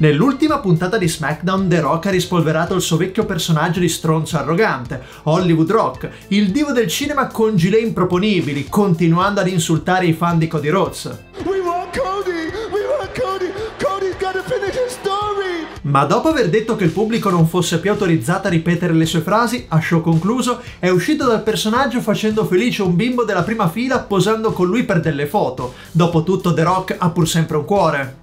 Nell'ultima puntata di SmackDown, The Rock ha rispolverato il suo vecchio personaggio di stronzo arrogante, Hollywood Rock, il divo del cinema con gilet improponibili, continuando ad insultare i fan di Cody Rhodes. We want Cody! We want Cody! Cody's gotta finish his story! Ma dopo aver detto che il pubblico non fosse più autorizzato a ripetere le sue frasi, a show concluso, è uscito dal personaggio facendo felice un bimbo della prima fila posando con lui per delle foto. Dopotutto The Rock ha pur sempre un cuore.